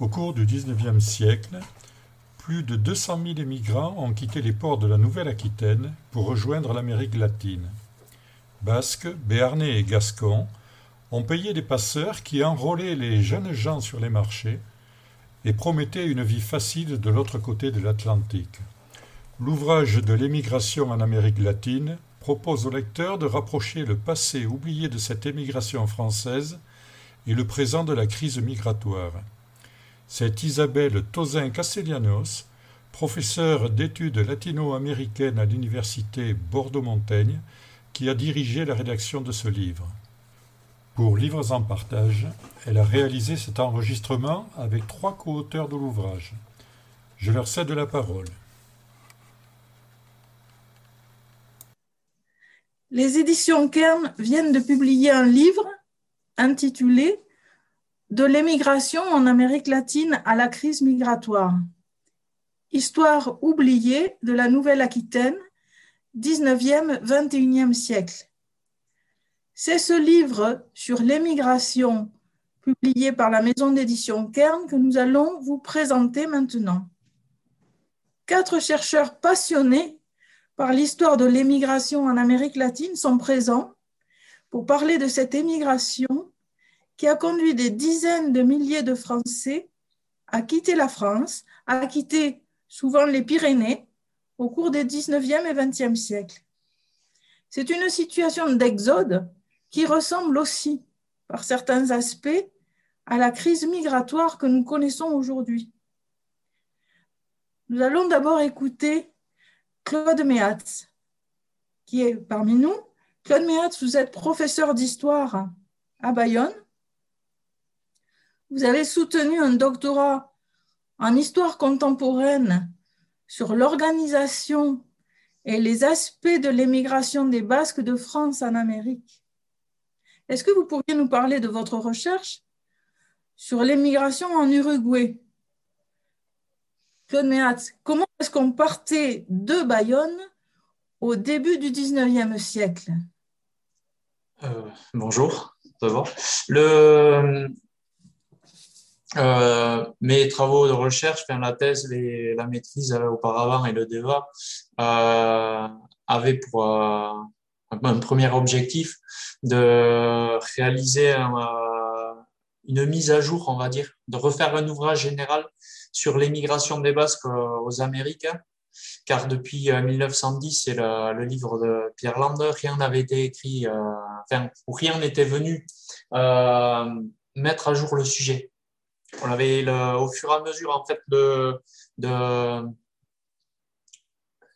Au cours du XIXe siècle, plus de 200 000 émigrants ont quitté les ports de la Nouvelle-Aquitaine pour rejoindre l'Amérique latine. Basques, Béarnais et Gascons ont payé des passeurs qui enrôlaient les jeunes gens sur les marchés et promettaient une vie facile de l'autre côté de l'Atlantique. L'ouvrage de l'émigration en Amérique latine propose au lecteur de rapprocher le passé oublié de cette émigration française et le présent de la crise migratoire. C'est Isabelle Tozin Castellanos, professeure d'études latino-américaines à l'université Bordeaux-Montaigne, qui a dirigé la rédaction de ce livre. Pour Livres en partage, elle a réalisé cet enregistrement avec trois co-auteurs de l'ouvrage. Je leur cède la parole. Les éditions Kern viennent de publier un livre intitulé De l'émigration en Amérique latine à la crise migratoire. Histoire oubliée de la Nouvelle-Aquitaine, 19e, 21e siècle. C'est ce livre sur l'émigration publié par la maison d'édition Kern que nous allons vous présenter maintenant. Quatre chercheurs passionnés par l'histoire de l'émigration en Amérique latine sont présents pour parler de cette émigration qui a conduit des dizaines de milliers de Français à quitter la France, à quitter souvent les Pyrénées au cours des 19e et 20e siècles. C'est une situation d'exode qui ressemble aussi, par certains aspects, à la crise migratoire que nous connaissons aujourd'hui. Nous allons d'abord écouter Claude Méatz, qui est parmi nous. Claude Méatz, vous êtes professeur d'histoire à Bayonne. Vous avez soutenu un doctorat en histoire contemporaine sur l'organisation et les aspects de l'émigration des Basques de France en Amérique. Est-ce que vous pourriez nous parler de votre recherche sur l'émigration en Uruguay? Claude Méatz, comment est-ce qu'on partait de Bayonne au début du 19e siècle? Euh, Bonjour. Le, euh, mes travaux de recherche, enfin, la thèse, et la maîtrise euh, auparavant et le débat euh, avaient pour un premier objectif de réaliser une mise à jour, on va dire, de refaire un ouvrage général sur l'émigration des Basques aux Amériques, car depuis 1910, c'est le, livre de Pierre Lander, rien n'avait été écrit, euh, enfin, rien n'était venu euh, mettre à jour le sujet. On avait au fur et à mesure en fait de, de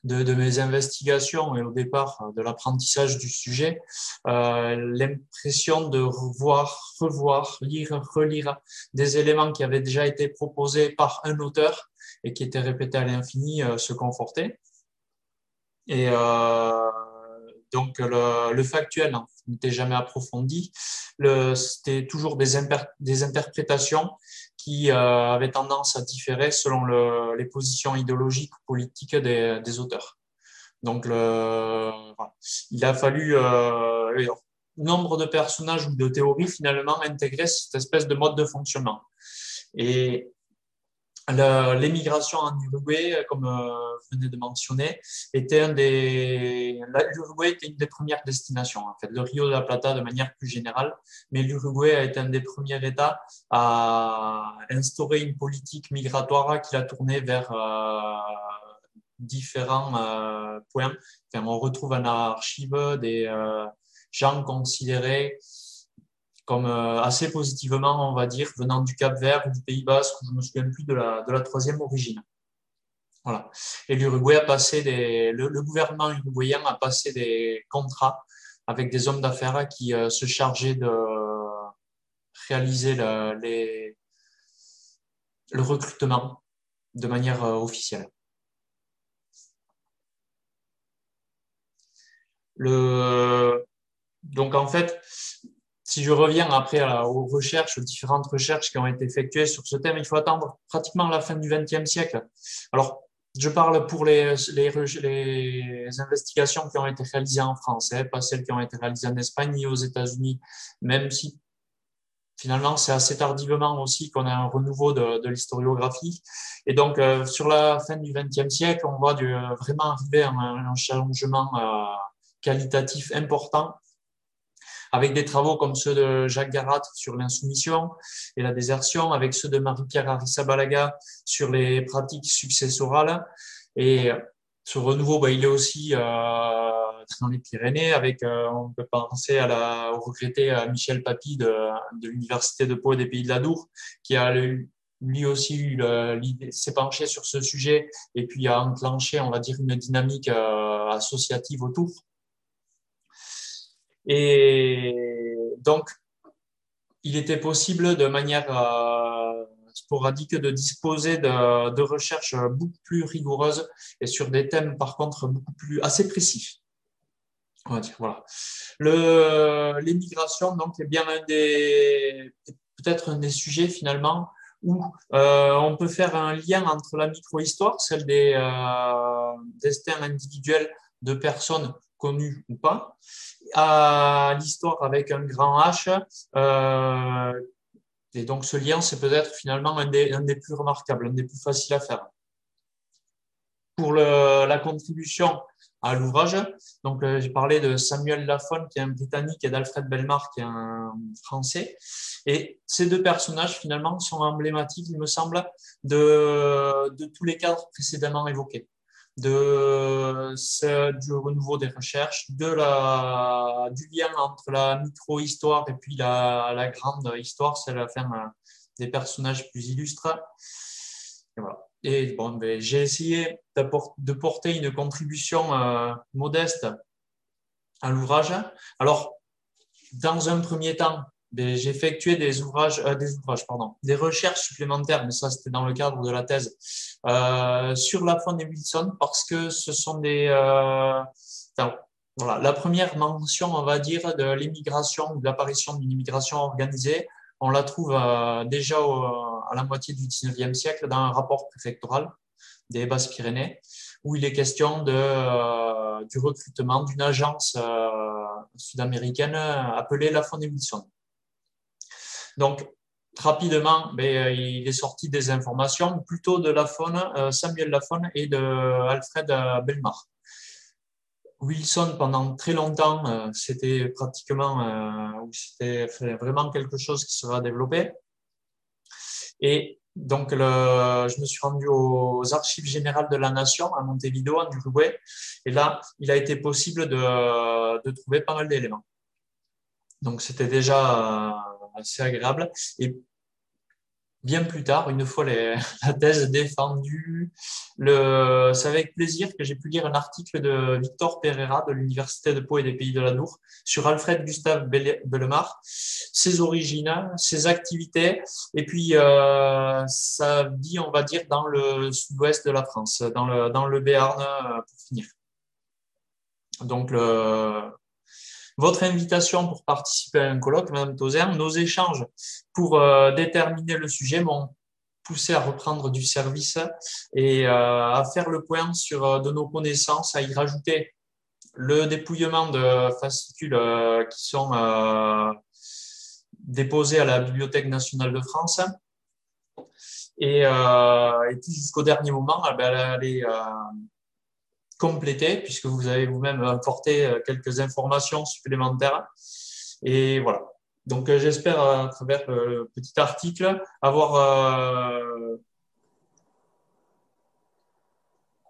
de, mes investigations et au départ de l'apprentissage du sujet, euh, l'impression de revoir, revoir, lire, relire des éléments qui avaient déjà été proposés par un auteur et qui étaient répétés à l'infini euh, se conforter. Et euh, donc le, le factuel n'était jamais approfondi. C'était toujours des, des interprétations qui euh, avaient tendance à différer selon le, les positions idéologiques ou politiques des, auteurs. Donc, il a fallu euh, nombre de personnages ou de théories finalement intégrer cette espèce de mode de fonctionnement. Et L'émigration en Uruguay, comme euh, vous venez de mentionner, était un des. L'Uruguay était une des premières destinations, en fait, le Rio de la Plata de manière plus générale, mais l'Uruguay a été un des premiers États à instaurer une politique migratoire qui l'a tourné vers euh, différents euh, points. Enfin, on retrouve en archive des gens considérés comme euh, assez positivement, on va dire, venant du Cap Vert du Pays Basque, je me souviens plus de la, de la troisième origine. Voilà. Et l'Uruguay a passé des, le, gouvernement uruguayen a passé des contrats avec des hommes d'affaires qui euh, se chargeaient de réaliser le, les, le recrutement de manière euh, officielle. Le, donc en fait, si je reviens après aux recherches, aux différentes recherches qui ont été effectuées sur ce thème, il faut attendre pratiquement la fin du XXe siècle. Alors, je parle pour les, investigations qui ont été réalisées en France, pas celles qui ont été réalisées en Espagne ni aux États-Unis, même si finalement, c'est assez tardivement aussi qu'on a un renouveau de, l'historiographie. Et donc, euh, sur la fin du XXe siècle, on voit du, vraiment arriver un, un changement qualitatif important avec des travaux comme ceux de Jacques Garat sur l'insoumission et la désertion, avec ceux de Marie-Pierre Arissa-Balaga sur les pratiques successorales. Et ce renouveau, bah, il est aussi euh, dans les Pyrénées, avec, euh, on peut penser à la, au regretté euh, Michel Papy de, l'Université de Pau et des Pays de la Dour, qui a lui aussi eu l'idée, s'est penché sur ce sujet et puis a enclenché, on va dire, une dynamique associative autour. Et donc, il était possible de manière euh, sporadique de disposer de, recherches beaucoup plus rigoureuses et sur des thèmes par contre beaucoup plus assez précis. On va dire, voilà. L'émigration, donc, est bien un des, peut-être un des sujets finalement où euh, on peut faire un lien entre la micro-histoire, celle des euh, destins individuels de personnes connues ou pas, à l'histoire avec un grand H. Euh, et donc ce lien, c'est peut-être finalement un des, un des, plus remarquables, un des plus faciles à faire. Pour la contribution à l'ouvrage, donc euh, j'ai parlé de Samuel Lafon, qui est un Britannique, et d'Alfred Belmar, qui est un Français. Et ces deux personnages, finalement, sont emblématiques, il me semble, de tous les cadres précédemment évoqués de, du renouveau des recherches, de la, du lien entre la micro-histoire et puis la, la grande histoire, c'est la fin euh, des personnages plus illustres. Et, voilà. et bon, ben, j'ai essayé de porter une contribution euh, modeste à l'ouvrage. Alors, dans un premier temps, j'ai effectué des ouvrages, euh, des ouvrages, pardon, des recherches supplémentaires, mais ça c'était dans le cadre de la thèse, euh, sur la faune et Wilson parce que ce sont des, euh, voilà, la première mention, on va dire, de l'immigration, de l'apparition d'une immigration organisée, on la trouve déjà à la moitié du 19e siècle dans un rapport préfectoral des Basses-Pyrénées, où il est question du recrutement d'une agence sud-américaine appelée la Faune Wilson. Donc, rapidement, ben, euh, il est sorti des informations plutôt de Lafon, euh, Samuel Lafon et de Alfred euh, Belmar. Wilson, pendant très longtemps, c'était pratiquement, c'était vraiment quelque chose qui sera développé. Et donc, je me suis rendu aux archives générales de la Nation à Montevideo, en Uruguay. Et là, il a été possible de, de trouver pas mal d'éléments. Donc, c'était déjà assez agréable. Et bien plus tard, une fois la thèse défendue, c'est avec plaisir que j'ai pu lire un article de Victor Pereira de l'Université de Pau et des Pays de la Dour sur Alfred Gustave Bellemare, ses origines, ses activités et puis euh, sa vie, on va dire, dans le sud-ouest de la France, dans le, dans le Béarn, euh, pour finir. Donc, le, votre invitation pour participer à un colloque, Madame Tozer, nos échanges pour euh, déterminer le sujet m'ont poussé à reprendre du service et euh, à faire le point sur euh, de nos connaissances, à y rajouter le dépouillement de fascicules qui sont déposés à la Bibliothèque nationale de France. Et, et jusqu'au dernier moment, eh ben, aller compléter, puisque vous avez vous-même apporté euh, quelques informations supplémentaires. Et voilà. Donc, euh, j'espère, à travers le petit article, avoir euh,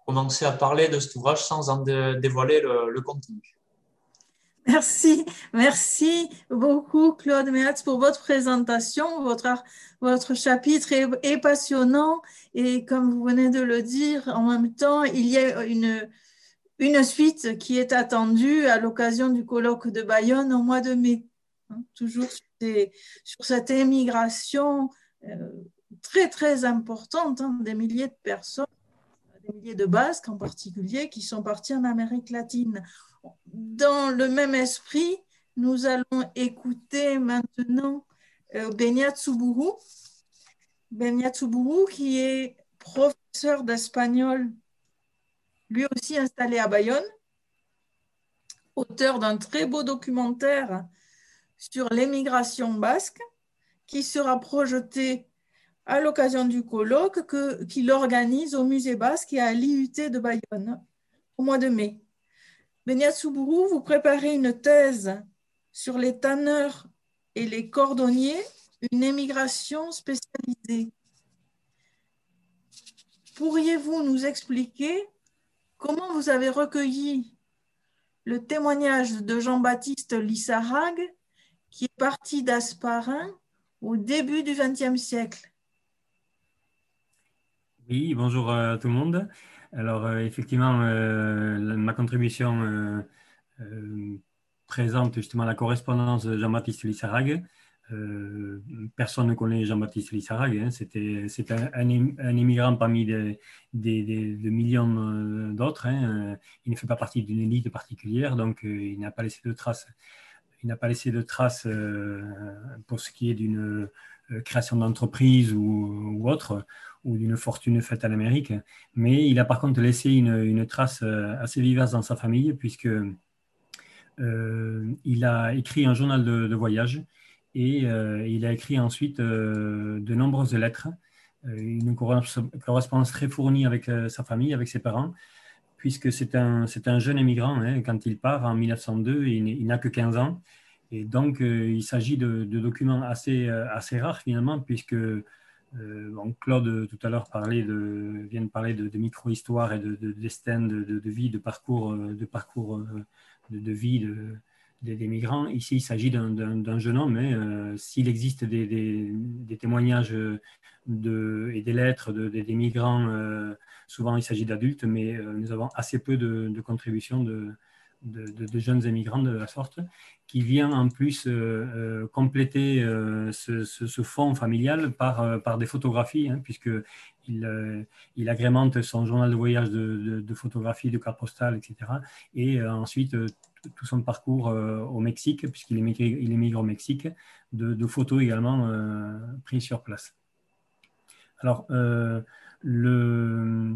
commencé à parler de cet ouvrage sans en dévoiler le, contenu. Merci, merci beaucoup Claude Méatz pour votre présentation. Votre, votre chapitre est, est, passionnant et comme vous venez de le dire, en même temps, il y a une, une suite qui est attendue à l'occasion du colloque de Bayonne au mois de mai. Hein, toujours sur, cette émigration euh, très très importante, hein, des milliers de personnes, des milliers de Basques en particulier, qui sont partis en Amérique latine. Dans le même esprit, nous allons écouter maintenant euh, Tsuburu, qui est professeur d'espagnol lui aussi installé à Bayonne, auteur d'un très beau documentaire sur l'émigration basque, qui sera projeté à l'occasion du colloque qu'il organise au Musée Basque et à l'IUT de Bayonne au mois de mai. Benia Soubourou, vous préparez une thèse sur les tanneurs et les cordonniers, une émigration spécialisée. Pourriez-vous nous expliquer comment vous avez recueilli le témoignage de Jean-Baptiste Lissarag, qui est parti d'Asparin au début du XXe siècle? Oui, bonjour à tout le monde. Alors, euh, effectivement, euh, ma contribution euh, présente justement la correspondance de Jean-Baptiste Lissarag. personne ne connaît Jean-Baptiste Lissarag. Hein. C'était un, immigrant parmi des, millions d'autres. Hein. Il ne fait pas partie d'une élite particulière, donc il n'a pas laissé de traces. Pour ce qui est d'une création d'entreprise ou, autre ou d'une fortune faite à l'Amérique. Mais il a par contre laissé une, trace euh, assez vivace dans sa famille, puisque euh, il a écrit un journal de, voyage et euh, il a écrit ensuite de nombreuses lettres, une correspondance très fournie avec sa famille, avec ses parents, puisque c'est un, un, jeune émigrant. Hein, quand il part en 1902, il, n'a que 15 ans. Et donc, il s'agit de, documents assez rares finalement, puisque euh, Claude tout à l'heure de, vient de parler de, micro-histoire et de, destin, de, vie, de parcours, de, parcours euh, euh, de, vie des migrants. Ici, il s'agit d'un jeune homme. mais hein, S'il existe des, témoignages et des lettres des migrants, souvent il s'agit d'adultes, mais nous avons assez peu de, contributions de, de, jeunes émigrants de la sorte, qui vient en plus euh, euh, compléter euh, ce, ce, fonds familial par, par des photographies, hein, puisqu'il il agrémente son journal de voyage de, photographies, de cartes postales, etc. Et ensuite, tout son parcours au Mexique, puisqu'il émigre, il émigre au Mexique, de, photos également prises sur place. Alors, le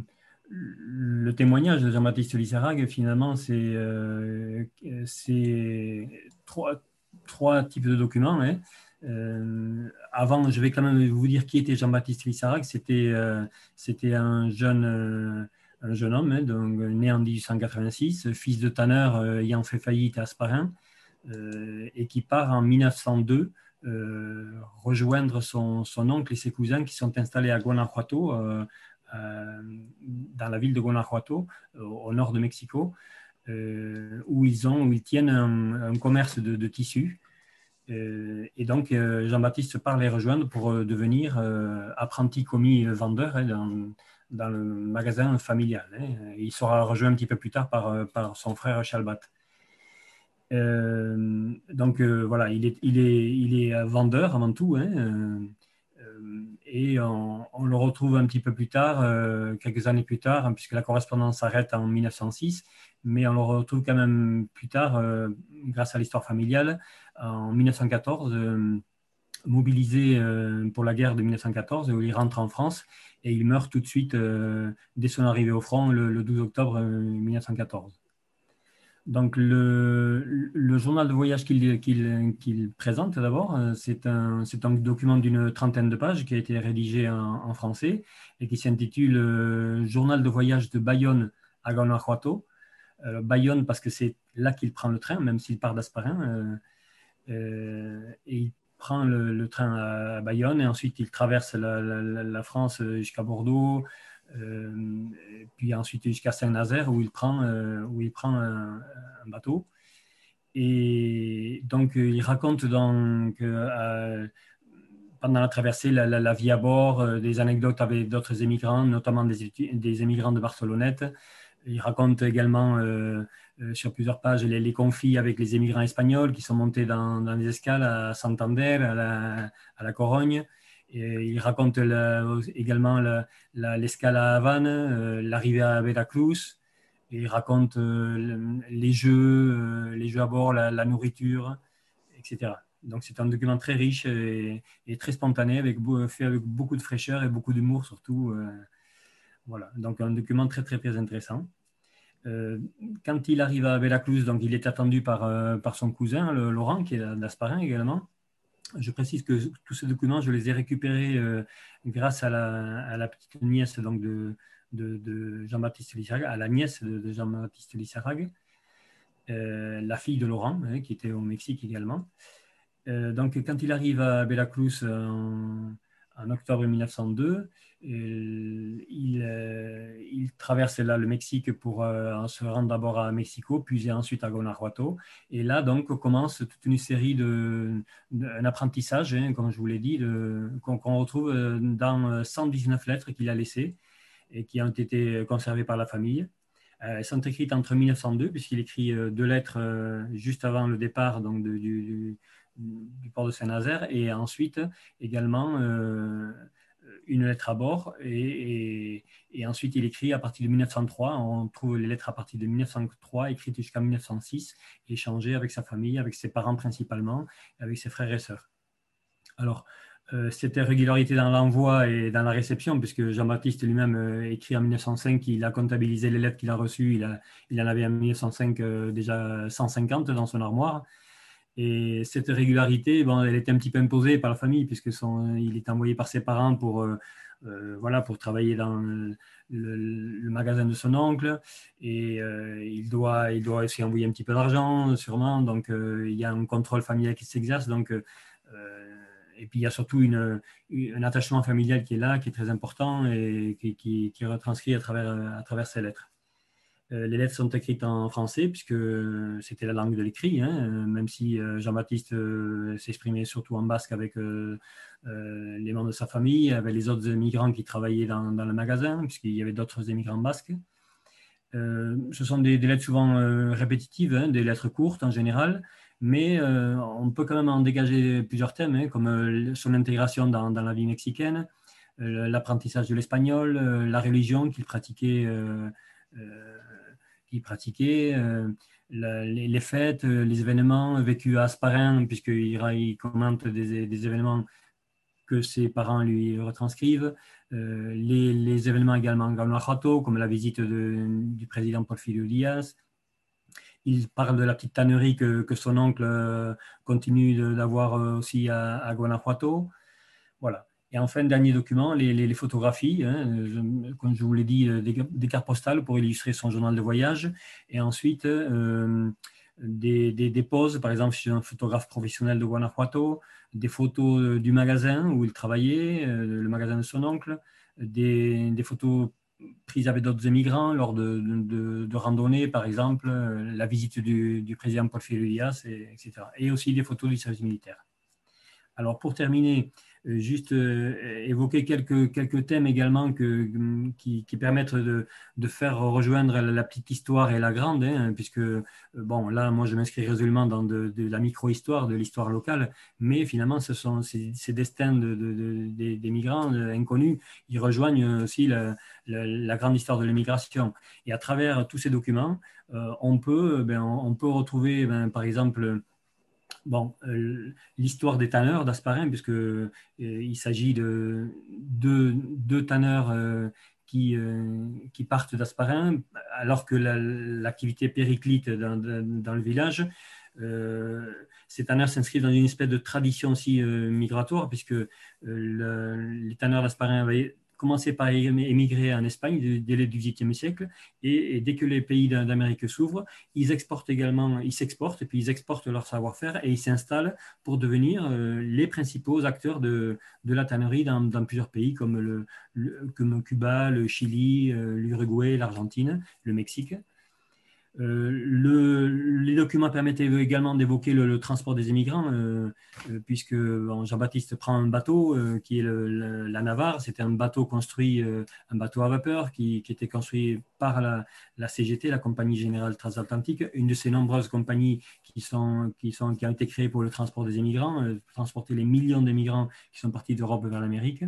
le témoignage de Jean-Baptiste Lissarag, finalement, c'est euh, trois, types de documents. Hein. Euh, avant, je vais quand même vous dire qui était Jean-Baptiste Lissarag. C'était euh, un jeune, un jeune homme, hein, donc, né en 1886, fils de tanneur ayant fait faillite à Asparin, et qui part en 1902 rejoindre son, son, oncle et ses cousins qui sont installés à Guanajuato euh, dans la ville de Guanajuato, au nord de Mexico, euh, où, ils ont, où ils tiennent un, commerce de, tissus. Euh, et donc, Jean-Baptiste part les rejoindre pour devenir apprenti commis vendeur hein, dans, dans, le magasin familial. Hein. Il sera rejoint un petit peu plus tard par, par son frère Chalbat. donc voilà, il est, il, est, il est vendeur avant tout. Hein, et on, le retrouve un petit peu plus tard, euh, quelques années plus tard, hein, puisque la correspondance s'arrête en 1906, mais on le retrouve quand même plus tard, euh, grâce à l'histoire familiale, en 1914, euh, mobilisé pour la guerre de 1914, où il rentre en France et il meurt tout de suite dès son arrivée au front le 12 octobre 1914. Donc, le, journal de voyage qu'il présente d'abord, euh, c'est un, document d'une trentaine de pages qui a été rédigé en, français et qui s'intitule euh, Journal de voyage de Bayonne à Guanajuato. Euh, Bayonne parce que c'est là qu'il prend le train, même s'il part d'Asparin. et il prend le, train à Bayonne et ensuite il traverse la France jusqu'à Bordeaux, puis ensuite jusqu'à Saint-Nazaire où il prend, euh, où il prend un, bateau. Et donc, euh, il raconte donc, pendant la traversée la, vie à bord, des anecdotes avec d'autres émigrants, notamment des, des, émigrants de Barcelonnette. Il raconte également sur plusieurs pages les, conflits avec les émigrants espagnols qui sont montés dans, dans les escales à Santander, à la, à la Corogne il raconte également l'escale à Havane, euh, l'arrivée à Veracruz. il raconte euh, les jeux, euh, les jeux à bord, la, nourriture, etc. Donc c'est un document très riche et, très spontané, fait avec beaucoup de fraîcheur et beaucoup d'humour surtout. voilà, donc un document très très très intéressant. quand il arrive à Veracruz, donc il est attendu par, son cousin, Laurent, qui est d'Asparin également. Je précise que tous ces documents, je les ai récupérés grâce à la, petite nièce donc, de, Jean-Baptiste Lissarag, à la nièce de, Jean-Baptiste Lissarag, la fille de Laurent, hein, qui était au Mexique également. donc, quand il arrive à Veracruz en, en octobre 1902. Il, il, traverse là le Mexique pour euh, se rendre d'abord à Mexico, puis ensuite à Guanajuato. Et là, donc, commence toute une série de, un apprentissage, hein, comme je vous l'ai dit, qu'on retrouve euh, dans 119 lettres qu'il a laissées et qui ont été conservées par la famille. Euh, elles sont écrites entre 1902, puisqu'il écrit deux lettres juste avant le départ donc, du, port de Saint-Nazaire et ensuite également euh, une lettre à bord et, ensuite il écrit à partir de 1903, on trouve les lettres à partir de 1903 écrites jusqu'à 1906 échangées avec sa famille, avec ses parents principalement, avec ses frères et sœurs. Alors, euh, cette irrégularité dans l'envoi et dans la réception, puisque Jean-Baptiste lui-même euh, écrit en 1905 qu'il a comptabilisé les lettres qu'il a reçues, il, il en avait en 1905 déjà 150 dans son armoire. Et cette régularité, bon, elle était un petit peu imposée par la famille, puisque il est envoyé par ses parents pour, euh, euh, voilà, pour travailler dans le, magasin de son oncle. Et euh, il, doit, il doit aussi envoyer un petit peu d'argent, sûrement. Donc, il y a un contrôle familial qui s'exerce. Donc, et puis, il y a surtout une, un attachement familial qui est là, qui est très important et qui, qui, qui est retranscrit à travers, à travers ces lettres. Euh, les lettres sont écrites en français puisque c'était la langue de l'écrit, hein, euh, même si euh, Jean-Baptiste s'exprimait surtout en basque avec les membres de sa famille, avec les autres immigrants qui travaillaient dans, le magasin, puisqu'il y avait d'autres immigrants basques. ce sont des, lettres souvent répétitives, hein, des lettres courtes en général, mais on peut quand même en dégager plusieurs thèmes, hein, comme son intégration dans, la vie mexicaine, l'apprentissage de l'espagnol, la religion qu'il pratiquait qui pratiquait, euh, les, fêtes, euh, les événements vécus à Asparin, puisqu'il il commente des, événements que ses parents lui retranscrivent, euh, les, événements également en Guanajuato, comme la visite du président Porfirio Díaz. Il parle de la petite tannerie que, que son oncle continue d'avoir aussi à, à Guanajuato. Voilà. Et enfin, dernier document, les, photographies, hein, comme je vous l'ai dit, euh, des, cartes postales pour illustrer son journal de voyage. Et ensuite, euh, des, des, poses, par exemple, chez un photographe professionnel de Guanajuato, des photos euh, du magasin où il travaillait, le magasin de son oncle, des, photos prises avec d'autres émigrants lors de, randonnées, par exemple, la visite du, président Paul Díaz, etc. Et aussi des photos du service militaire. Alors, pour terminer, juste euh, évoquer quelques, quelques thèmes également que, qui, permettent de, de, faire rejoindre la, petite histoire et la grande, hein, puisque, euh, bon, là, moi, je m'inscris résolument dans de, la micro-histoire, de l'histoire locale, mais finalement, ce sont ces, destins des, migrants inconnus, ils rejoignent aussi la, la, grande histoire de l'immigration. Et à travers tous ces documents, on, peut, ben, on, peut retrouver, ben, par exemple, Bon, euh, l'histoire des tanneurs d'Asparin, puisqu'il euh, il s'agit de deux, tanneurs euh, qui, qui, partent d'Asparin, alors que l'activité périclite dans, dans, le village. ces tanneurs s'inscrivent dans une espèce de tradition aussi migratoire, puisque les tanneurs d'Asparin avaient commencé par émigrer en Espagne dès le XVIIIe siècle, et, dès que les pays d'Amérique s'ouvrent, ils exportent également, ils s'exportent, puis ils exportent leur savoir-faire, et ils s'installent pour devenir euh, les principaux acteurs de, de la tannerie dans, dans, plusieurs pays, comme, le, comme Cuba, le Chili, euh, l'Uruguay, l'Argentine, le Mexique. Euh, le, les documents permettent également d'évoquer le, transport des immigrants, euh, euh, puisque Jean-Baptiste prend un bateau qui est la Navarre. C'était un bateau construit, un bateau à vapeur qui, était construit par la, CGT, la Compagnie Générale Transatlantique, une de ces nombreuses compagnies qui, ont été créées pour le transport des immigrants, transporter les millions d'immigrants qui sont partis d'Europe vers l'Amérique.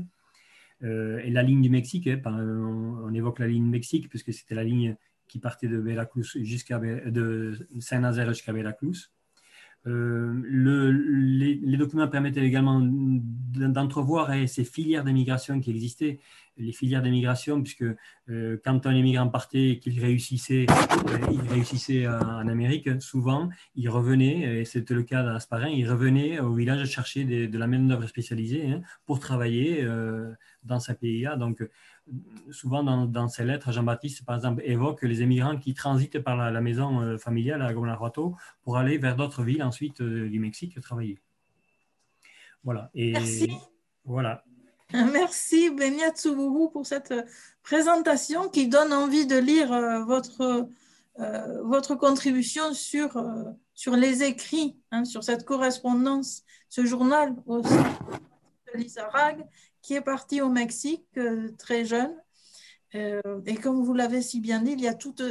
et la ligne du Mexique, hein, on, évoque la ligne Mexique, puisque c'était la ligne qui partait de, Veracruz jusqu'à, de Saint-Nazaire jusqu'à Veracruz. les, documents permettaient également d'entrevoir eh, ces filières d'immigration qui existaient les filières d'immigration, puisque euh, quand un immigrant partait et qu'il réussissait, euh, il en, Amérique, souvent, il revenait, et c'était le cas d'Asparin, il revenait au village chercher de la main-d'œuvre spécialisée hein, pour travailler euh, dans sa PIA. Donc, souvent dans, dans ses lettres, Jean-Baptiste, par exemple, évoque les immigrants qui transitent par la, maison familiale à Guanajuato pour aller vers d'autres villes ensuite du Mexique travailler. Voilà. Et Merci. Voilà. Merci Benia Tsuburu pour cette présentation qui donne envie de lire euh, votre, euh, votre contribution sur, euh, sur les écrits, hein, sur cette correspondance, ce journal aussi Lisa Rag, qui est parti au Mexique très jeune. et comme vous l'avez si bien dit, il y a toute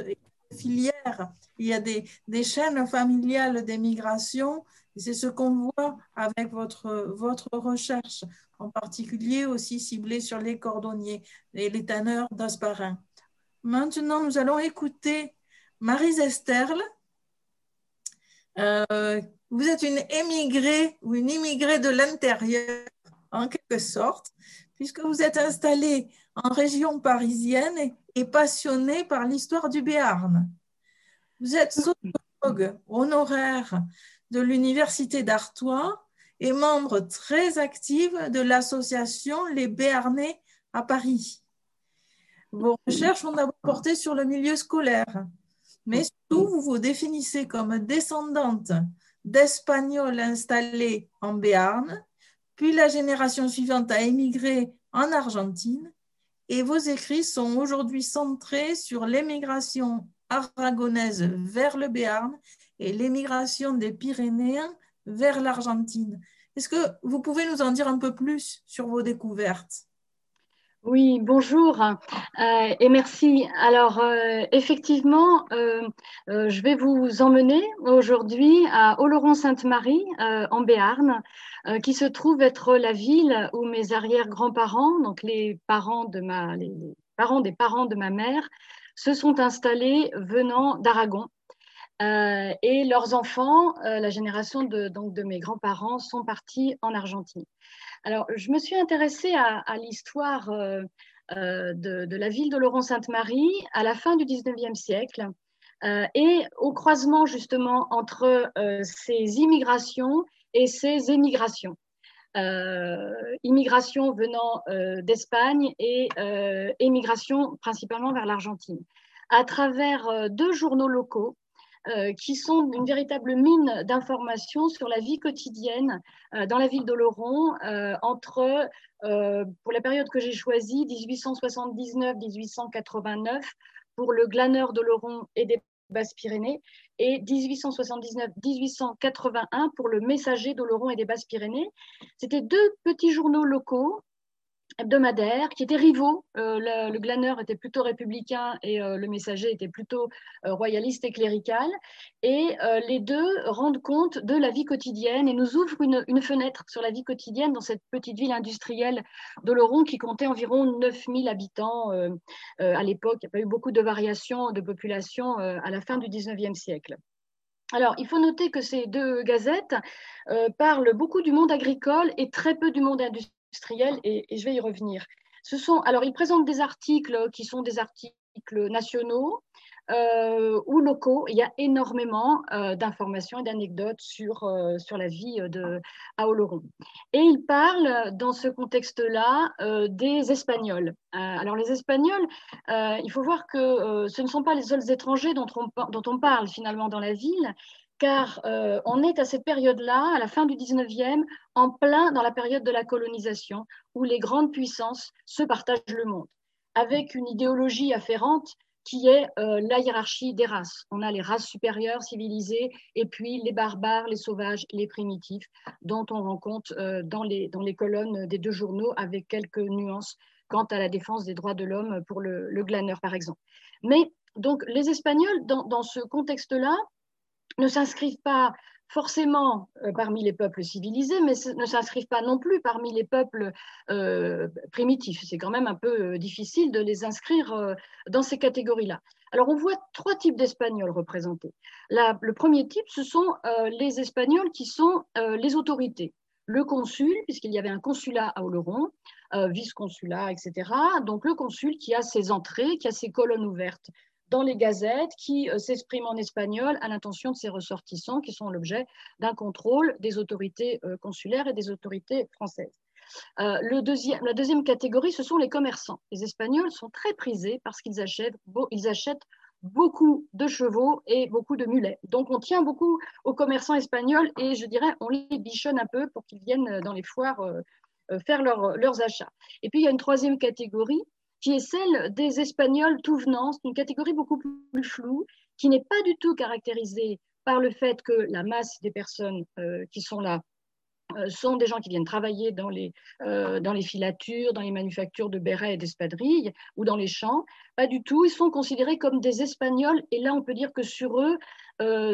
filière, il y a des, chaînes familiales d'émigration. C'est ce qu'on voit avec votre, votre recherche en particulier aussi ciblé sur les cordonniers et les tanneurs d'Asparin. Maintenant, nous allons écouter Marie Esterle. Euh, vous êtes une émigrée ou une immigrée de l'intérieur, quelque sorte, puisque vous êtes installée en région parisienne et, passionnée par l'histoire du Béarn. Vous êtes sociologue honoraire de l'Université d'Artois et membre très active de l'association Les Béarnais à Paris. Vos recherches ont d'abord porté sur le milieu scolaire, mais surtout vous vous définissez comme descendante d'Espagnols installés en Béarn, puis la génération suivante a émigré en Argentine, et vos écrits sont aujourd'hui centrés sur l'émigration aragonaise vers le Béarn et l'émigration des Pyrénéens vers l'Argentine. Est-ce que vous pouvez nous en dire un peu plus sur vos découvertes? Oui, bonjour euh, et merci. Alors, euh, effectivement, euh, je vais vous emmener aujourd'hui à Oloron-Sainte-Marie, en Béarn, qui se trouve être la ville où mes arrière-grands-parents, donc les parents, les parents des parents de ma mère, se sont installés venant d'Aragon. Et leurs enfants, la génération de, de mes grands-parents, sont partis en Argentine. Alors, je me suis intéressée à, l'histoire euh, de, la ville de Laurent-Sainte-Marie à la fin du 19e siècle et au croisement justement entre ces immigrations et ces émigrations. immigration venant d'Espagne et émigration principalement vers l'Argentine. À travers deux journaux locaux, euh, qui sont une véritable mine d'informations sur la vie quotidienne euh, dans la ville d'Oloron euh, entre, pour la période que j'ai choisie, 1879-1889, pour le glaneur d'Oloron et des Basses-Pyrénées, et 1879-1881 pour le messager d'Oloron et des Basses-Pyrénées. C'était deux petits journaux locaux hebdomadaires qui étaient rivaux. Euh, le, glaneur était plutôt républicain et euh, le messager était plutôt euh, royaliste et clérical. Et les deux rendent compte de la vie quotidienne et nous ouvrent une, fenêtre sur la vie quotidienne dans cette petite ville industrielle d'Oloron qui comptait environ 9000 habitants à l'époque. Il n'y a pas eu beaucoup de variations de population à la fin du 19e siècle. Alors, il faut noter que ces deux gazettes parlent beaucoup du monde agricole et très peu du monde industriel industriels et, je vais y revenir. Ce sont, alors, ils présentent des articles qui sont des articles nationaux euh, ou locaux. Il y a énormément euh, d'informations et d'anecdotes sur, euh, sur la vie de, à Oloron. Et ils parlent dans ce contexte-là des Espagnols. alors les Espagnols, il faut voir que ce ne sont pas les seuls étrangers dont on, dont on parle finalement dans la ville, car euh, on est à cette période-là, à la fin du 19e, en plein dans la période de la colonisation, où les grandes puissances se partagent le monde, avec une idéologie afférente qui est euh, la hiérarchie des races. On a les races supérieures, civilisées, et puis les barbares, les sauvages, les primitifs, dont on rencontre euh, dans, les, dans les colonnes des deux journaux, avec quelques nuances quant à la défense des droits de l'homme pour le, le, glaneur, par exemple. Mais donc les Espagnols, dans, dans ce contexte-là, ne s'inscrivent pas forcément euh, parmi les peuples civilisés, mais ne s'inscrivent pas non plus parmi les peuples euh, primitifs. C'est quand même un peu difficile de les inscrire dans ces catégories-là. Alors on voit trois types d'Espagnols représentés. le premier type, ce sont les Espagnols qui sont les autorités. Le consul, puisqu'il y avait un consulat à Oloron, vice-consulat, etc. Donc le consul qui a ses entrées, qui a ses colonnes ouvertes dans les gazettes qui euh, s'expriment en espagnol à l'intention de ses ressortissants qui sont l'objet d'un contrôle des autorités euh, consulaires et des autorités françaises. Euh, la deuxième catégorie, ce sont les commerçants. Les Espagnols sont très prisés parce qu'ils achètent, ils achètent beaucoup de chevaux et beaucoup de mulets. Donc on tient beaucoup aux commerçants espagnols et je dirais on les bichonne un peu pour qu'ils viennent dans les foires faire leurs achats. Et puis il y a une troisième catégorie qui est celle des Espagnols tout venant. C'est une catégorie beaucoup plus floue, qui n'est pas du tout caractérisée par le fait que la masse des personnes euh, qui sont là euh, sont des gens qui viennent travailler dans les, euh, dans les filatures, dans les manufactures de bérets et d'espadrilles ou dans les champs. Pas du tout. Ils sont considérés comme des Espagnols et là, on peut dire que sur eux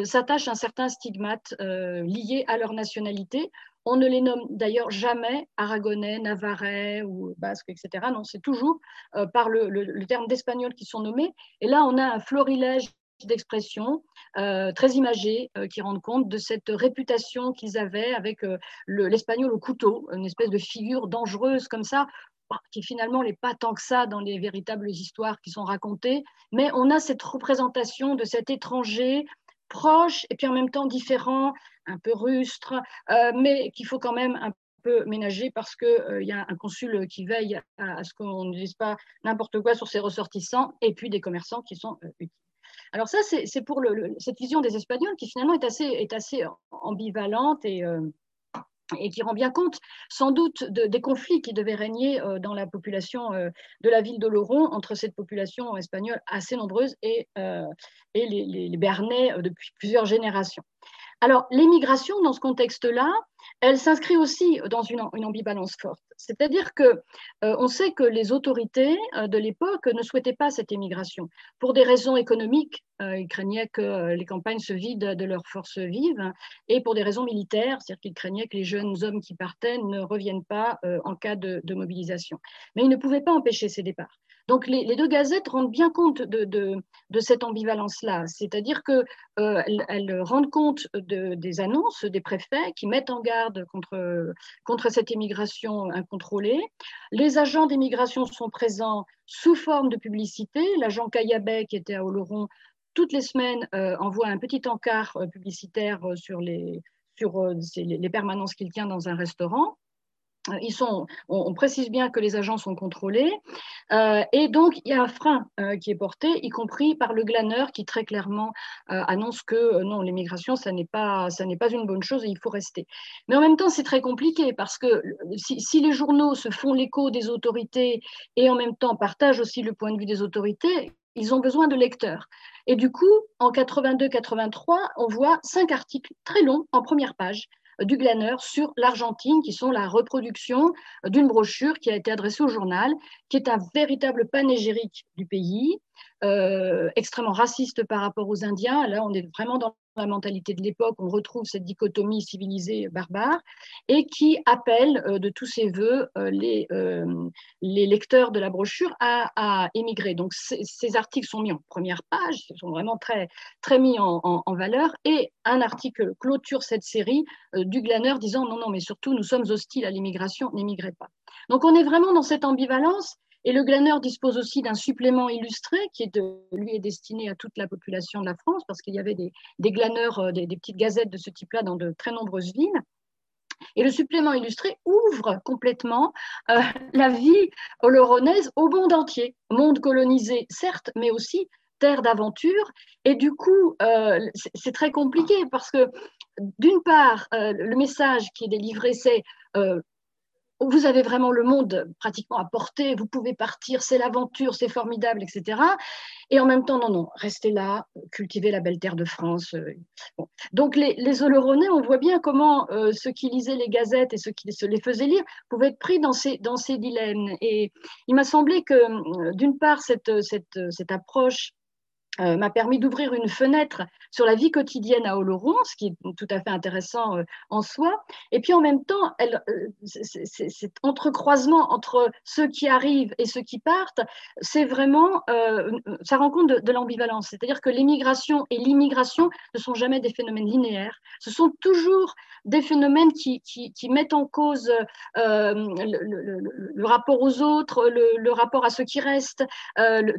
s'attache un certain stigmate lié à leur nationalité. On ne les nomme d'ailleurs jamais aragonais, navarrais ou basques, etc. Non, c'est toujours euh, par le, terme d'espagnol qui sont nommés. Et là, on a un florilège d'expressions euh, très imagées euh, qui rendent compte de cette réputation qu'ils avaient avec l'espagnol au couteau, une espèce de figure dangereuse comme ça, bah, qui finalement n'est pas tant que ça dans les véritables histoires qui sont racontées, mais on a cette représentation de cet étranger proche et puis en même temps différent, un peu rustre, euh, mais qu'il faut quand même un peu ménager parce qu'il euh, y a un consul qui veille à, ce qu'on ne dise pas n'importe quoi sur ses ressortissants et puis des commerçants qui sont euh, utiles. Alors ça, c'est pour cette vision des Espagnols qui finalement est assez, est assez ambivalente et et qui rend bien compte sans doute des conflits qui devaient régner euh, dans la population euh, de la ville d'Oloron entre cette population espagnole assez nombreuse et, euh, et les, les, Bernais depuis plusieurs générations. Alors, l'émigration, dans ce contexte-là, elle s'inscrit aussi dans une, ambivalence forte. C'est-à-dire que euh, on sait que les autorités euh, de l'époque ne souhaitaient pas cette émigration pour des raisons économiques. Euh, ils craignaient que les campagnes se vident de leurs forces vives et pour des raisons militaires, c'est-à-dire qu'ils craignaient que les jeunes hommes qui partaient ne reviennent pas en cas de, mobilisation. Mais ils ne pouvaient pas empêcher ces départs. Donc les, deux gazettes rendent bien compte de, cette ambivalence-là, c'est-à-dire qu'elles euh, rendent compte des annonces des préfets qui mettent en garde contre, cette immigration incontrôlée. Les agents d'immigration sont présents sous forme de publicité. L'agent Cayabet, qui était à Oloron, toutes les semaines euh, envoie un petit encart euh, publicitaire les, sur les permanences qu'il tient dans un restaurant. On, précise bien que les agents sont contrôlés euh, et donc il y a un frein euh, qui est porté, y compris par le glaneur qui très clairement euh, annonce que non, l'immigration, ça n'est pas, pas une bonne chose et il faut rester. Mais en même temps, c'est très compliqué parce que si les journaux se font l'écho des autorités et en même temps partagent aussi le point de vue des autorités, ils ont besoin de lecteurs. Et du coup, en 82-83, on voit cinq articles très longs en première page du glaneur sur l'Argentine, qui sont la reproduction d'une brochure qui a été adressée au journal, qui est un véritable panégyrique du pays, euh, extrêmement raciste par rapport aux Indiens. Là, on est vraiment dans la mentalité de l'époque, on retrouve cette dichotomie civilisée-barbare, et qui appelle euh, de tous ses voeux euh, les, les, lecteurs de la brochure à, émigrer. Donc, ces articles sont mis en première page, ils sont vraiment très, très mis en, en, valeur, et un article clôture cette série du glaneur disant non, non, mais surtout, nous sommes hostiles à l'immigration, n'émigrez pas. Donc, on est vraiment dans cette ambivalence et le glaneur dispose aussi d'un supplément illustré qui est de, lui est destiné à toute la population de la France parce qu'il y avait des, glaneurs, euh, des, petites gazettes de ce type-là dans de très nombreuses villes. Et le supplément illustré ouvre complètement euh, la vie oloronnaise au monde entier, monde colonisé certes, mais aussi terre d'aventure. Et du coup, euh, c'est très compliqué parce que d'une part, le message qui est délivré, c'est vous avez vraiment le monde pratiquement à portée, vous pouvez partir, c'est l'aventure, c'est formidable, etc. Et en même temps, non, non, restez là, cultivez la belle terre de France. Euh, Donc les, les Oloronais, on voit bien comment euh, ceux qui lisaient les gazettes et ceux qui se les faisaient lire pouvaient être pris dans ces, dans ces dilemmes. Et il m'a semblé que, euh, d'une part, cette, cette, cette approche euh, m'a permis d'ouvrir une fenêtre sur la vie quotidienne à Oloron, ce qui est tout à fait intéressant euh, en soi. Et puis en même temps, elle, euh, cet entrecroisement entre ceux qui arrivent et ceux qui partent, c'est vraiment, ça rend compte de, l'ambivalence. C'est-à-dire que l'émigration et l'immigration ne sont jamais des phénomènes linéaires. Ce sont toujours des phénomènes qui, qui, mettent en cause le, le, le, rapport aux autres, le, rapport à ceux qui restent,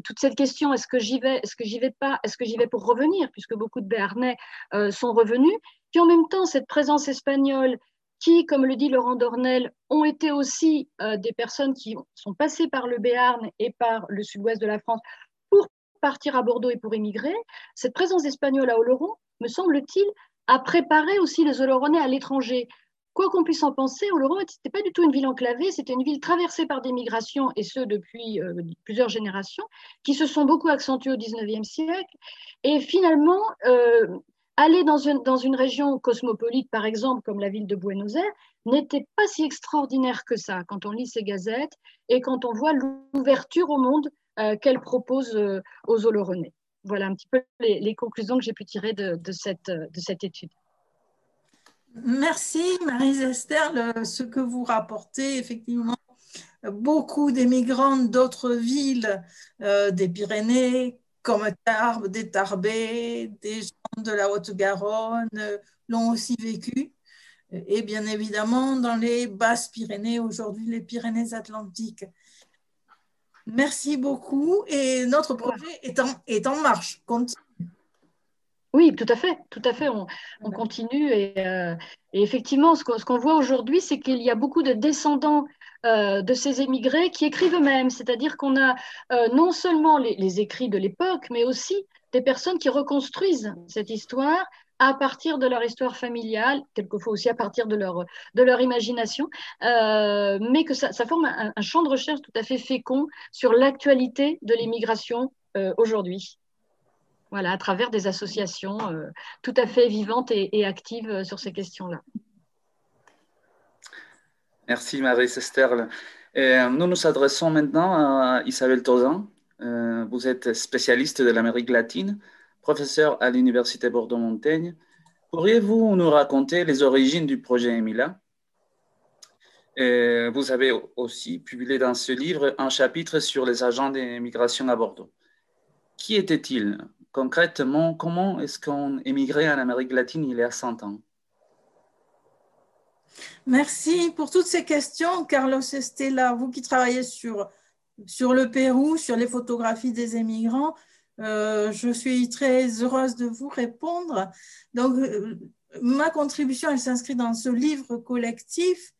toute cette question est-ce que j'y vais, est-ce que j'y vais pas, est-ce que j'y vais pour revenir, puisque beaucoup de Béarnais euh, sont revenus. Puis en même temps, cette présence espagnole qui, comme le dit Laurent Dornel, ont été aussi euh, des personnes qui sont passées par le Béarn et par le sud-ouest de la France pour partir à Bordeaux et pour émigrer. Cette présence espagnole à Oloron, me semble-t-il, a préparé aussi les Oloronnais à l'étranger. Quoi qu'on puisse en penser, Oloron n'était pas du tout une ville enclavée, c'était une ville traversée par des migrations, et ce depuis euh, plusieurs générations, qui se sont beaucoup accentuées au XIXe siècle. Et finalement, euh, aller dans une, dans une région cosmopolite, par exemple, comme la ville de Buenos Aires, n'était pas si extraordinaire que ça quand on lit ces gazettes et quand on voit l'ouverture au monde euh, qu'elle propose aux Oloronais. Voilà un petit peu les, conclusions que j'ai pu tirer de, cette, de cette étude. Merci Marie-Esther, ce que vous rapportez, effectivement, beaucoup d'émigrants d'autres villes euh, des Pyrénées, comme Tarbes, des Tarbais, des gens de la Haute-Garonne euh, l'ont aussi vécu. Et bien évidemment, dans les basses Pyrénées, aujourd'hui les Pyrénées-Atlantiques. Merci beaucoup. Et notre projet est en, marche. Oui, tout à fait, tout à fait. On, continue euh, et, effectivement, ce qu'on voit aujourd'hui, c'est qu'il y a beaucoup de descendants euh, de ces émigrés qui écrivent eux-mêmes. C'est-à-dire qu'on a euh, non seulement les, écrits de l'époque, mais aussi des personnes qui reconstruisent cette histoire à partir de leur histoire familiale, quelquefois aussi à partir de leur, de leur imagination, mais que ça, forme un, un, champ de recherche tout à fait fécond sur l'actualité de l'immigration aujourd'hui voilà, à travers des associations euh, tout à fait vivantes et, actives euh, sur ces questions-là. Merci Marie Sesterle. nous nous adressons maintenant à Isabelle Tozan. Euh, vous êtes spécialiste de l'Amérique latine, professeur à l'Université Bordeaux-Montaigne. Pourriez-vous nous raconter les origines du projet Emila? Vous avez aussi publié dans ce livre un chapitre sur les agents d'immigration à Bordeaux. Qui était-il? Concrètement, comment est-ce qu'on émigrait en Amérique latine il y a 100 ans? Merci pour toutes ces questions, Carlos Estela. Vous qui travaillez sur, sur le Pérou, sur les photographies des émigrants, euh, je suis très heureuse de vous répondre. Donc, euh, ma contribution, elle s'inscrit dans ce livre collectif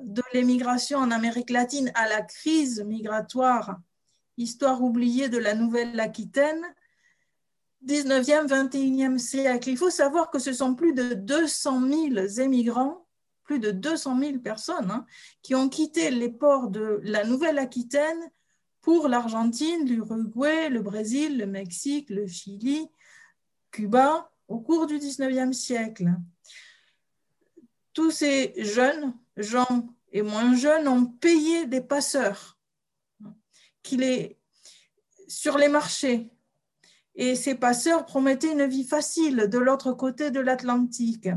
de l'émigration en Amérique latine à la crise migratoire, histoire oubliée de la Nouvelle-Aquitaine, 19e, 21e siècle. Il faut savoir que ce sont plus de 200 000 émigrants, plus de 200 000 personnes hein, qui ont quitté les ports de la Nouvelle-Aquitaine pour l'Argentine, l'Uruguay, le Brésil, le Mexique, le Chili, Cuba au cours du 19e siècle. Tous ces jeunes gens et moins jeunes ont payé des passeurs les, sur les marchés et ces passeurs promettaient une vie facile de l'autre côté de l'Atlantique.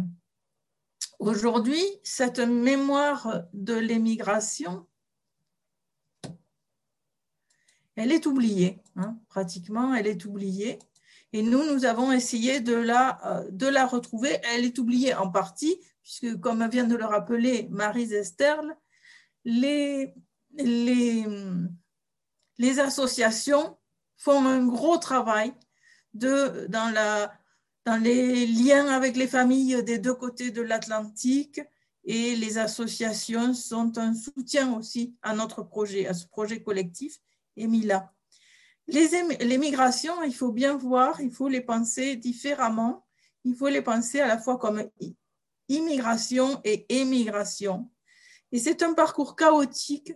Aujourd'hui, cette mémoire de l'émigration, elle est oubliée, hein, pratiquement, elle est oubliée. Et nous, nous avons essayé de la, de la retrouver. Elle est oubliée en partie, puisque, comme vient de le rappeler Marie Zesterle, les, les associations font un gros travail de, dans, la, dans les liens avec les familles des deux côtés de l'Atlantique et les associations sont un soutien aussi à notre projet, à ce projet collectif EMILA. Les, les migrations, il faut bien voir, il faut les penser différemment. Il faut les penser à la fois comme immigration et émigration. Et c'est un parcours chaotique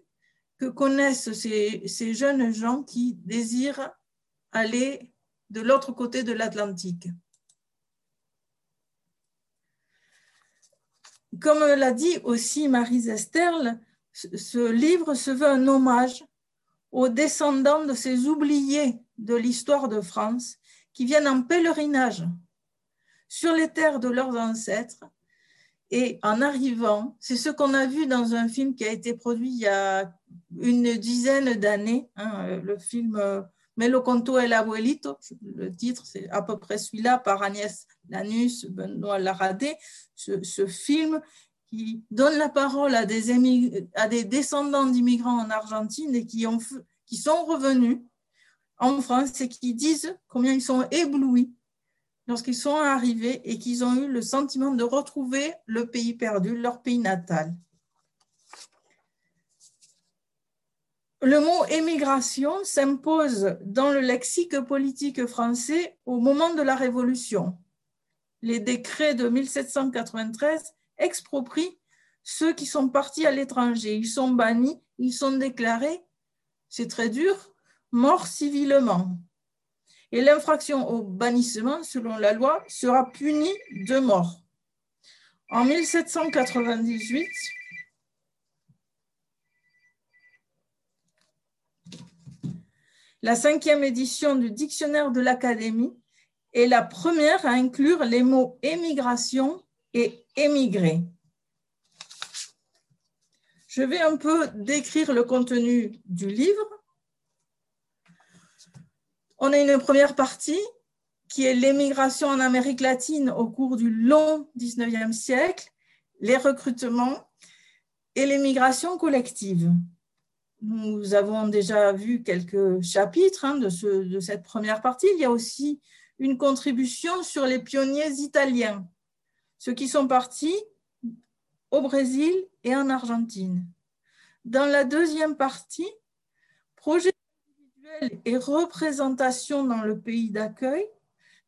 que connaissent ces, ces jeunes gens qui désirent aller de l'autre côté de l'Atlantique. Comme l'a dit aussi Marie Zesterle, ce livre se veut un hommage aux descendants de ces oubliés de l'histoire de France qui viennent en pèlerinage sur les terres de leurs ancêtres. Et en arrivant, c'est ce qu'on a vu dans un film qui a été produit il y a une dizaine d'années, hein, le film euh, Melo Conto el Abuelito, le titre c'est à peu près celui-là par Agnès Lanus, Benoît Laradé, ce, film qui donne la parole à des, descendants d'immigrants en Argentine et qui sont revenus en France et qui disent combien ils sont éblouis lorsqu'ils sont arrivés et qu'ils ont eu le sentiment de retrouver le pays perdu, leur pays natal. Le mot émigration s'impose dans le lexique politique français au moment de la Révolution. Les décrets de 1793 exproprient ceux qui sont partis à l'étranger. Ils sont bannis, ils sont déclarés, c'est très dur, morts civilement. Et l'infraction au bannissement, selon la loi, sera punie de mort. En 1798, la cinquième édition du dictionnaire de l'Académie est la première à inclure les mots émigration et émigré. Je vais un peu décrire le contenu du livre. On a une première partie qui est l'émigration en Amérique latine au cours du long 19e siècle, les recrutements et l'émigration collective. Nous avons déjà vu quelques chapitres hein, de, de cette première partie. Il y a aussi une contribution sur les pionniers italiens, ceux qui sont partis au Brésil et en Argentine. Dans la deuxième partie, projet individuel et représentation dans le pays d'accueil,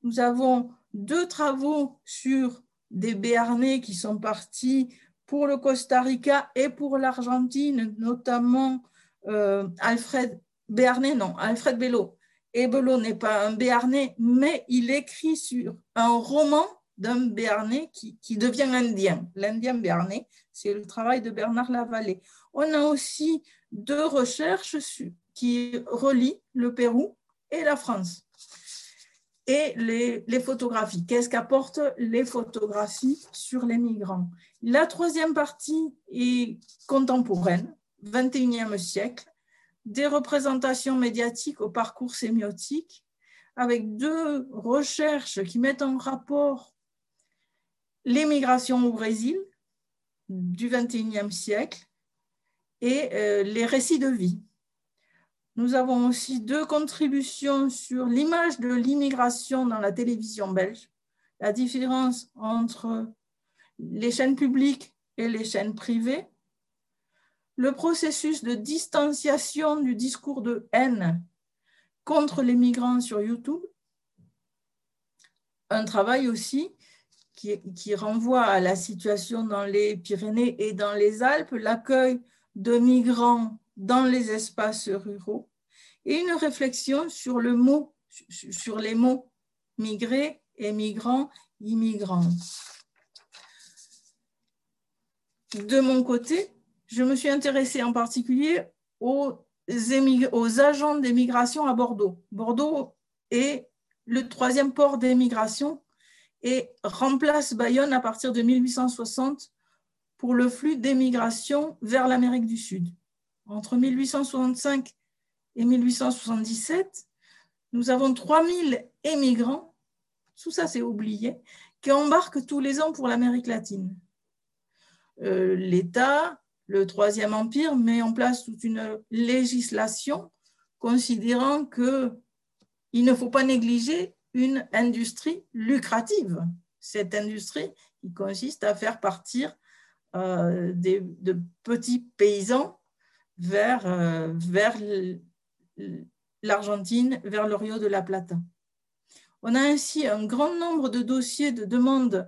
nous avons deux travaux sur des Béarnais qui sont partis pour le Costa Rica et pour l'Argentine, notamment euh, Alfred Béarnais, non, Alfred Bello. Et Bello n'est pas un Béarnais, mais il écrit sur un roman d'un Béarnais qui, devient indien. L'Indien Béarnais, c'est le travail de Bernard Lavallée. On a aussi deux recherches qui relient le Pérou et la France. Et les photographies. Qu'est-ce qu'apportent les photographies sur les migrants? La troisième partie est contemporaine, 21e siècle, des représentations médiatiques au parcours sémiotique, avec deux recherches qui mettent en rapport l'émigration au Brésil du 21e siècle et euh, les récits de vie. Nous avons aussi deux contributions sur l'image de l'immigration dans la télévision belge, la différence entre les chaînes publiques et les chaînes privées, le processus de distanciation du discours de haine contre les migrants sur YouTube, un travail aussi qui, renvoie à la situation dans les Pyrénées et dans les Alpes, l'accueil de migrants dans les espaces ruraux, et une réflexion sur le mot, sur les mots migrés, émigrants, immigrants. De mon côté, je me suis intéressée en particulier aux, agents d'émigration à Bordeaux. Bordeaux est le troisième port d'émigration et remplace Bayonne à partir de 1860 pour le flux d'émigration vers l'Amérique du Sud. Entre 1865 et 1877, nous avons 3000 émigrants, tout ça c'est oublié, qui embarquent tous les ans pour l'Amérique latine. Euh, L'État le Troisième Empire met en place toute une législation considérant qu'il ne faut pas négliger une industrie lucrative. Cette industrie qui consiste à faire partir euh, de petits paysans vers, euh, l'Argentine, vers le Rio de la Plata. On a ainsi un grand nombre de dossiers de demandes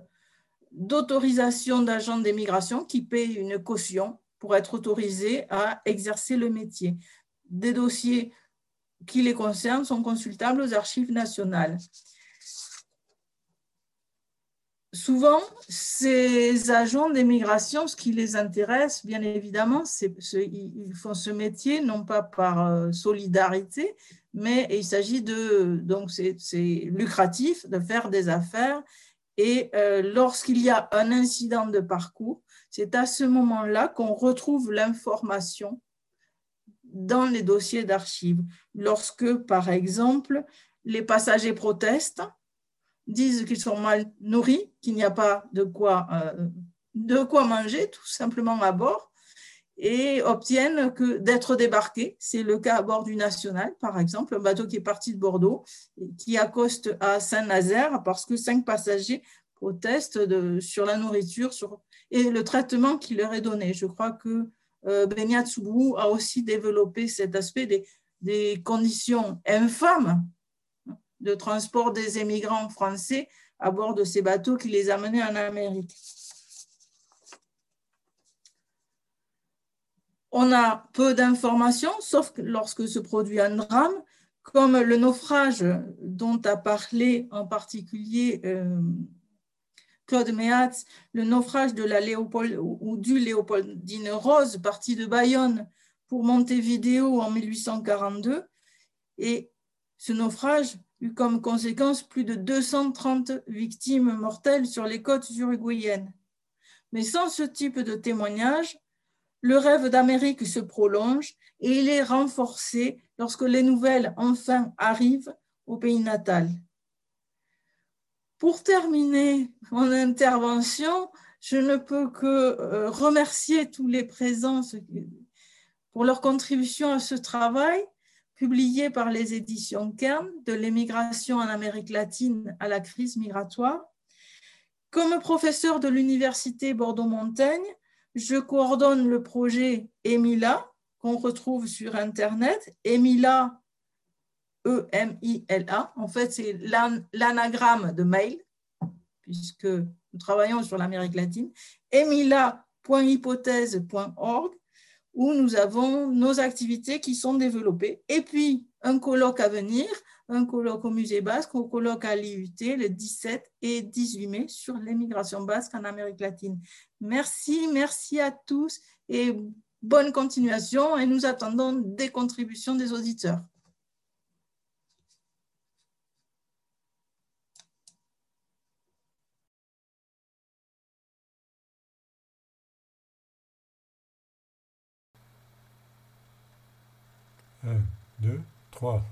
d'autorisation d'agents d'immigration qui payent une caution pour être autorisés à exercer le métier. Des dossiers qui les concernent sont consultables aux archives nationales. Souvent, ces agents d'immigration, ce qui les intéresse, bien évidemment, c'est ils font ce métier non pas par euh, solidarité, mais il s'agit de, donc c'est lucratif de faire des affaires et euh, lorsqu'il y a un incident de parcours, c'est à ce moment-là qu'on retrouve l'information dans les dossiers d'archives. Lorsque, par exemple, les passagers protestent, disent qu'ils sont mal nourris, qu'il n'y a pas de quoi, euh, manger tout simplement à bord, et obtiennent d'être débarqués. C'est le cas à bord du National, par exemple, un bateau qui est parti de Bordeaux, qui accoste à Saint-Nazaire parce que cinq passagers protestent de, sur la nourriture et le traitement qui leur est donné. Je crois que euh, a aussi développé cet aspect des, des conditions infâmes de transport des émigrants français à bord de ces bateaux qui les amenaient en Amérique. On a peu d'informations, sauf lorsque se produit un drame, comme le naufrage dont a parlé en particulier euh, Claude Méatz, le naufrage de la du Léopoldine Rose, partie de Bayonne pour Montevideo en 1842. Et ce naufrage eut comme conséquence plus de 230 victimes mortelles sur les côtes uruguayennes. Mais sans ce type de témoignage, le rêve d'Amérique se prolonge et il est renforcé lorsque les nouvelles enfin arrivent au pays natal. Pour terminer mon intervention, je ne peux que euh, remercier tous les présents pour leur contribution à ce travail publié par les éditions Kern de l'émigration en Amérique latine à la crise migratoire. Comme professeur de l'Université Bordeaux-Montaigne, je coordonne le projet EMILA, qu'on retrouve sur Internet. EMILA, E-M-I-L-A. En fait, c'est l'anagramme de mail, puisque nous travaillons sur l'Amérique latine. emila.hypothèse.org, où nous avons nos activités qui sont développées. Et puis, un colloque à venir un colloque au Musée basque, un colloque à l'IUT le 17 et 18 mai sur l'émigration basque en Amérique latine. Merci, merci à tous et bonne continuation et nous attendons des contributions des auditeurs. Un, deux, trois.